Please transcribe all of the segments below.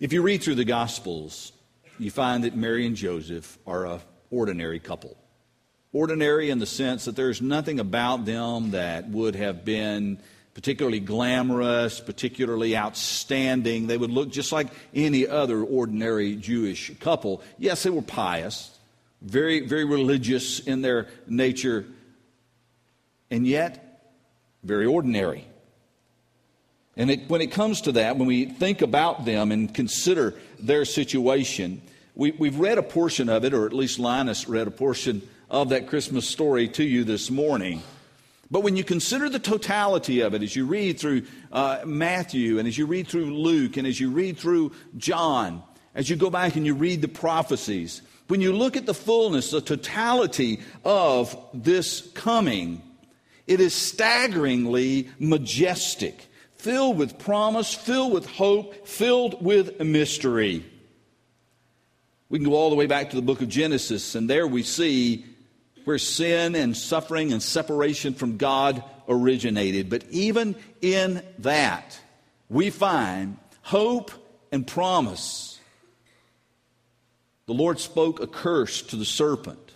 If you read through the Gospels, you find that Mary and Joseph are a ordinary couple. Ordinary in the sense that there's nothing about them that would have been particularly glamorous, particularly outstanding. They would look just like any other ordinary Jewish couple. Yes, they were pious, very, very religious in their nature, and yet very ordinary. And it, when it comes to that, when we think about them and consider their situation, we, we've read a portion of it, or at least Linus read a portion of that Christmas story to you this morning. But when you consider the totality of it, as you read through uh, Matthew and as you read through Luke and as you read through John, as you go back and you read the prophecies, when you look at the fullness, the totality of this coming, it is staggeringly majestic, filled with promise, filled with hope, filled with mystery. We can go all the way back to the book of Genesis, and there we see where sin and suffering and separation from God originated. But even in that, we find hope and promise. The Lord spoke a curse to the serpent.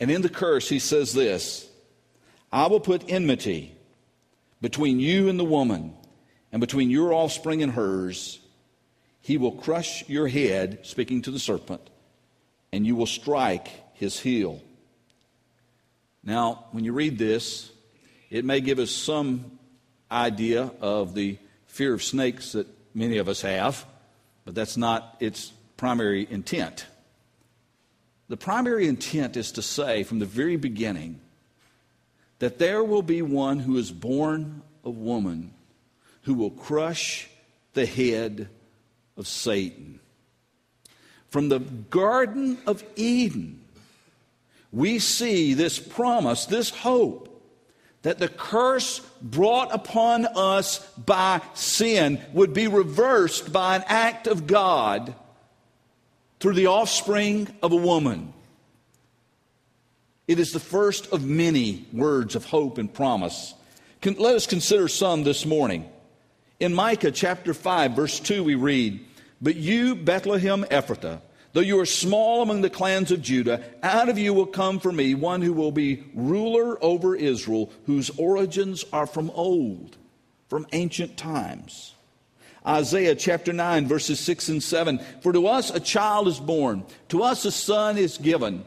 And in the curse, he says this I will put enmity between you and the woman, and between your offspring and hers. He will crush your head, speaking to the serpent, and you will strike his heel. Now, when you read this, it may give us some idea of the fear of snakes that many of us have, but that's not its primary intent. The primary intent is to say from the very beginning that there will be one who is born of woman who will crush the head of Satan. From the Garden of Eden, we see this promise, this hope, that the curse brought upon us by sin would be reversed by an act of God through the offspring of a woman. It is the first of many words of hope and promise. Let us consider some this morning. In Micah chapter 5, verse 2, we read, But you, Bethlehem Ephrathah, Though you are small among the clans of Judah, out of you will come for me one who will be ruler over Israel, whose origins are from old, from ancient times. Isaiah chapter 9, verses 6 and 7 For to us a child is born, to us a son is given,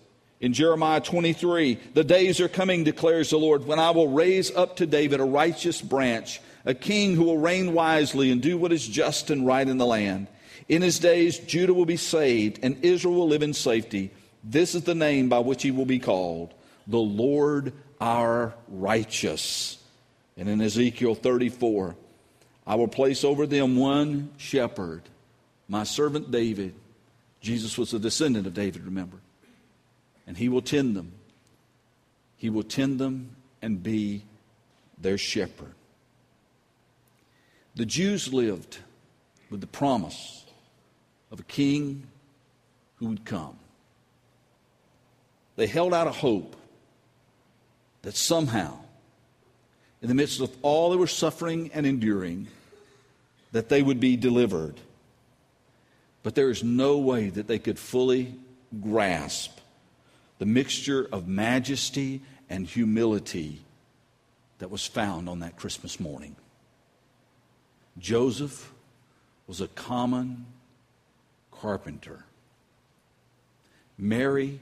In Jeremiah 23, the days are coming, declares the Lord, when I will raise up to David a righteous branch, a king who will reign wisely and do what is just and right in the land. In his days, Judah will be saved and Israel will live in safety. This is the name by which he will be called the Lord our righteous. And in Ezekiel 34, I will place over them one shepherd, my servant David. Jesus was a descendant of David, remember. And he will tend them. He will tend them and be their shepherd. The Jews lived with the promise of a king who would come. They held out a hope that somehow, in the midst of all they were suffering and enduring, that they would be delivered. But there is no way that they could fully grasp the mixture of majesty and humility that was found on that Christmas morning. Joseph was a common carpenter. Mary,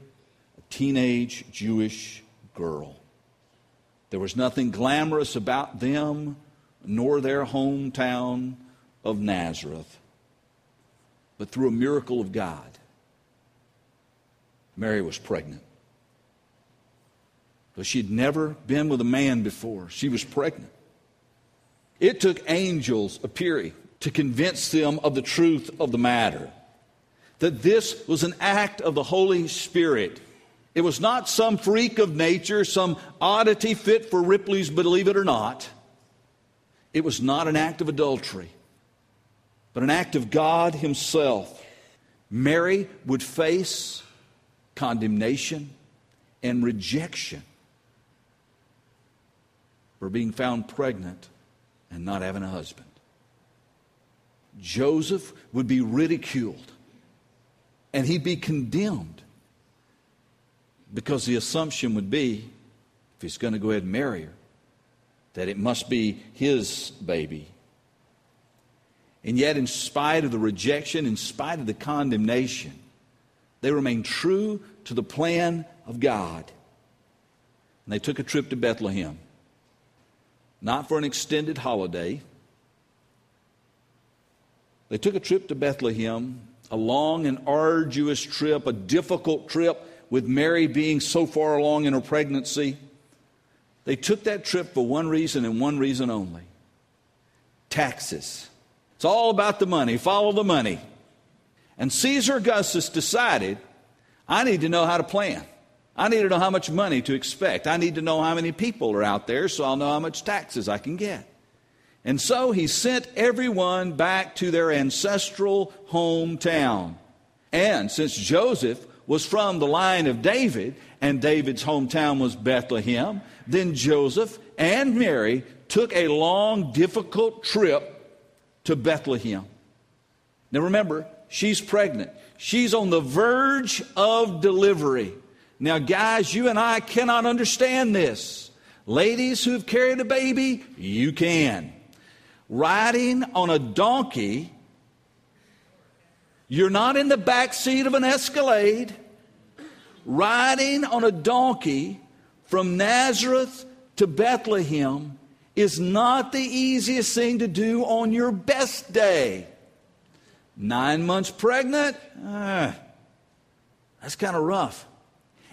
a teenage Jewish girl. There was nothing glamorous about them nor their hometown of Nazareth. But through a miracle of God, Mary was pregnant. But she'd never been with a man before. She was pregnant. It took angels appearing to convince them of the truth of the matter. that this was an act of the Holy Spirit. It was not some freak of nature, some oddity fit for Ripley's believe it or not. It was not an act of adultery, but an act of God Himself. Mary would face condemnation and rejection for being found pregnant and not having a husband. Joseph would be ridiculed and he'd be condemned because the assumption would be if he's going to go ahead and marry her, that it must be his baby. And yet, in spite of the rejection, in spite of the condemnation, they remained true to the plan of God. And they took a trip to Bethlehem, not for an extended holiday. They took a trip to Bethlehem, a long and arduous trip, a difficult trip with Mary being so far along in her pregnancy. They took that trip for one reason and one reason only taxes. It's all about the money. Follow the money. And Caesar Augustus decided I need to know how to plan. I need to know how much money to expect. I need to know how many people are out there so I'll know how much taxes I can get. And so he sent everyone back to their ancestral hometown. And since Joseph was from the line of David, and David's hometown was Bethlehem, then Joseph and Mary took a long, difficult trip to Bethlehem. Now remember, she's pregnant. She's on the verge of delivery. Now, guys, you and I cannot understand this. Ladies who've carried a baby, you can. Riding on a donkey you're not in the back seat of an Escalade riding on a donkey from Nazareth to Bethlehem is not the easiest thing to do on your best day. Nine months pregnant? Uh, that's kind of rough.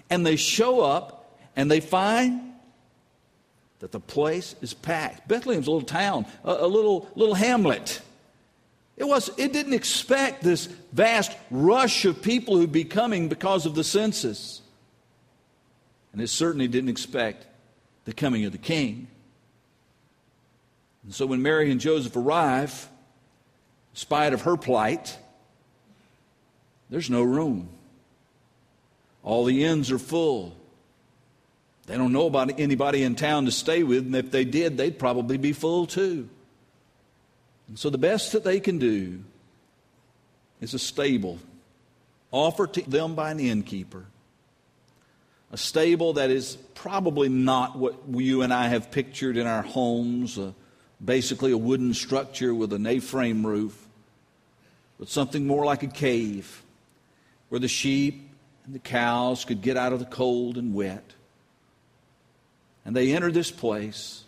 And they show up and they find that the place is packed. Bethlehem's a little town, a, a little, little hamlet. It, was, it didn't expect this vast rush of people who'd be coming because of the census. And it certainly didn't expect the coming of the king. And so when Mary and Joseph arrive, in spite of her plight, there's no room. All the inns are full. They don't know about anybody in town to stay with, and if they did, they'd probably be full too. And so the best that they can do is a stable offered to them by an innkeeper. A stable that is probably not what you and I have pictured in our homes, uh, basically a wooden structure with an A frame roof, but something more like a cave where the sheep and the cows could get out of the cold and wet. And they enter this place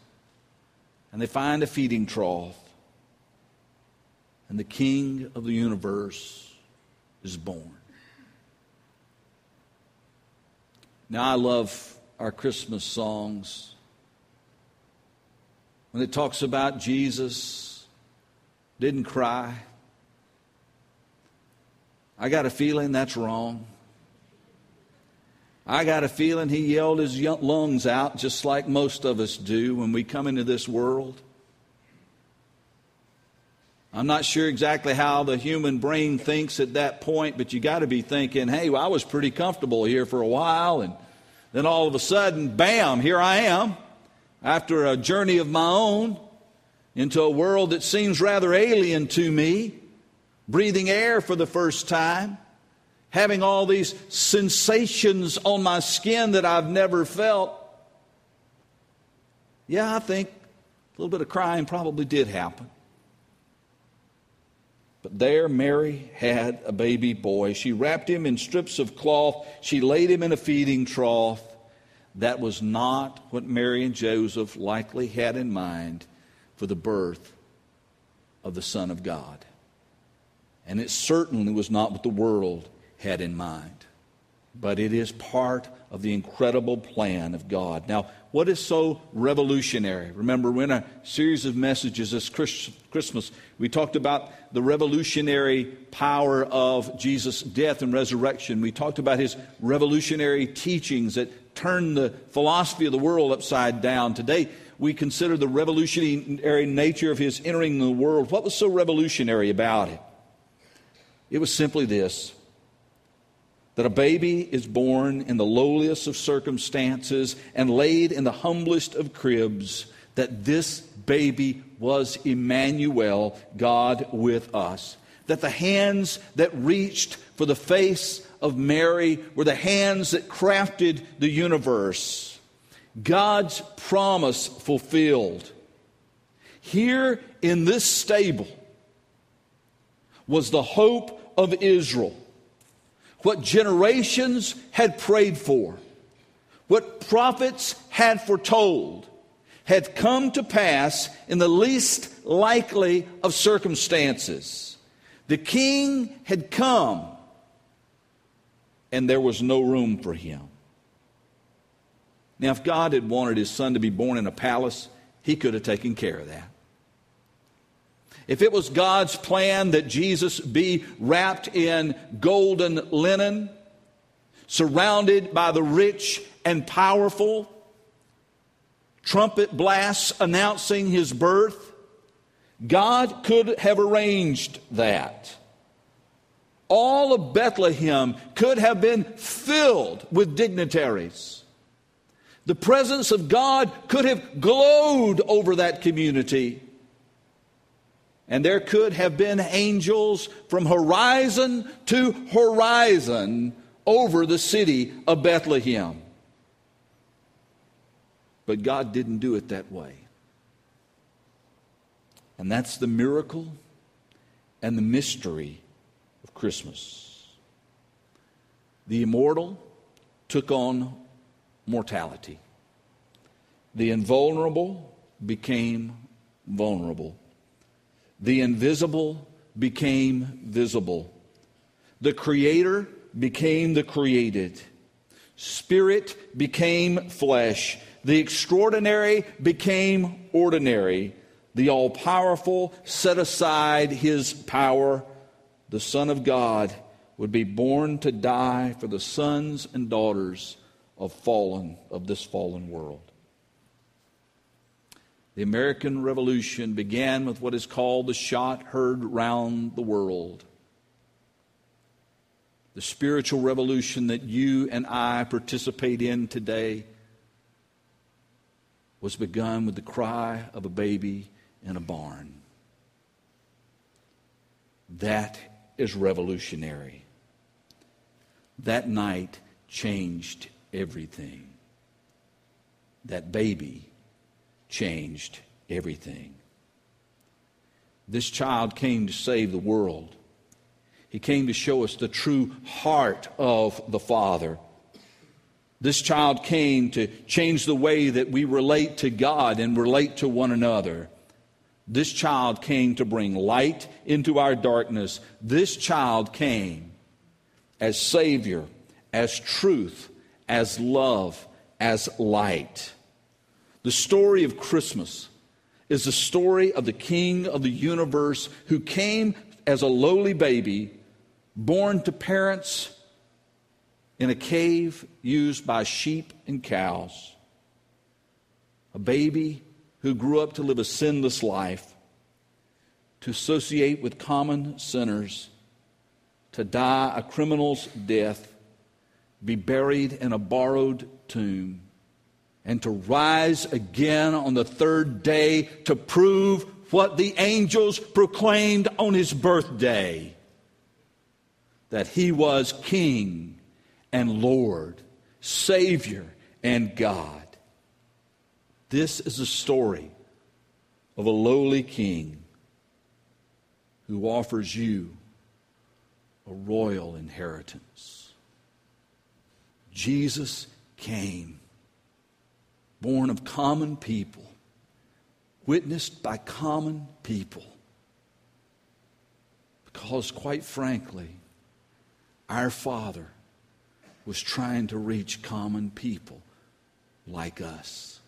and they find a feeding trough and the King of the universe is born. Now, I love our Christmas songs. When it talks about Jesus didn't cry, I got a feeling that's wrong. I got a feeling he yelled his lungs out just like most of us do when we come into this world. I'm not sure exactly how the human brain thinks at that point, but you got to be thinking, hey, well, I was pretty comfortable here for a while, and then all of a sudden, bam, here I am after a journey of my own into a world that seems rather alien to me, breathing air for the first time, having all these sensations on my skin that I've never felt. Yeah, I think a little bit of crying probably did happen. But there, Mary had a baby boy. She wrapped him in strips of cloth. She laid him in a feeding trough. That was not what Mary and Joseph likely had in mind for the birth of the Son of God. And it certainly was not what the world had in mind. but it is part of the incredible plan of God. Now, what is so revolutionary? Remember, we're in a series of messages this Christmas. We talked about the revolutionary power of Jesus' death and resurrection. We talked about his revolutionary teachings that turned the philosophy of the world upside down. Today, we consider the revolutionary nature of his entering the world. What was so revolutionary about it? It was simply this that a baby is born in the lowliest of circumstances and laid in the humblest of cribs, that this baby was Emmanuel, God with us. That the hands that reached for the face of Mary were the hands that crafted the universe. God's promise fulfilled. Here in this stable was the hope of Israel what generations had prayed for, what prophets had foretold, had come to pass in the least likely of circumstances. The king had come, and there was no room for him. Now, if God had wanted his son to be born in a palace, he could have taken care of that. If it was God's plan that Jesus be wrapped in golden linen, surrounded by the rich and powerful, trumpet blasts announcing his birth, God could have arranged that. All of Bethlehem could have been filled with dignitaries. The presence of God could have glowed over that community and there could have been angels from horizon to horizon over the city of Bethlehem. But God didn't do it that way. And that's the miracle and the mystery of Christmas. The immortal took on mortality, the invulnerable became vulnerable. The invisible became visible. The creator became the created. Spirit became flesh. The extraordinary became ordinary. The all powerful set aside his power. The Son of God would be born to die for the sons and daughters of fallen of this fallen world. The American Revolution began with what is called the shot heard round the world. The spiritual revolution that you and I participate in today was begun with the cry of a baby in a barn. That is revolutionary. That night changed everything. That baby changed everything. This child came to save the world. He came to show us the true heart of the Father. This child came to change the way that we relate to God and relate to one another. This child came to bring light into our darkness. This child came as Savior, as truth, as love, as light. The story of Christmas is the story of the King of the universe who came as a lowly baby, born to parents in a cave used by sheep and cows. A baby who grew up to live a sinless life, to associate with common sinners, to die a criminal's death, be buried in a borrowed tomb and to rise again on the third day to prove what the angels proclaimed on his birthday that he was King and Lord, Savior and God. This is a story of a lowly king who offers you a royal inheritance. Jesus came born of common people, witnessed by common people. Because, quite frankly, our Father was trying to reach common people like us.